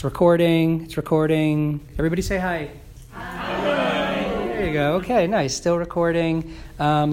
It's recording. It's recording. Everybody say hi. Hi. There you go. Okay, nice. Still recording. Um,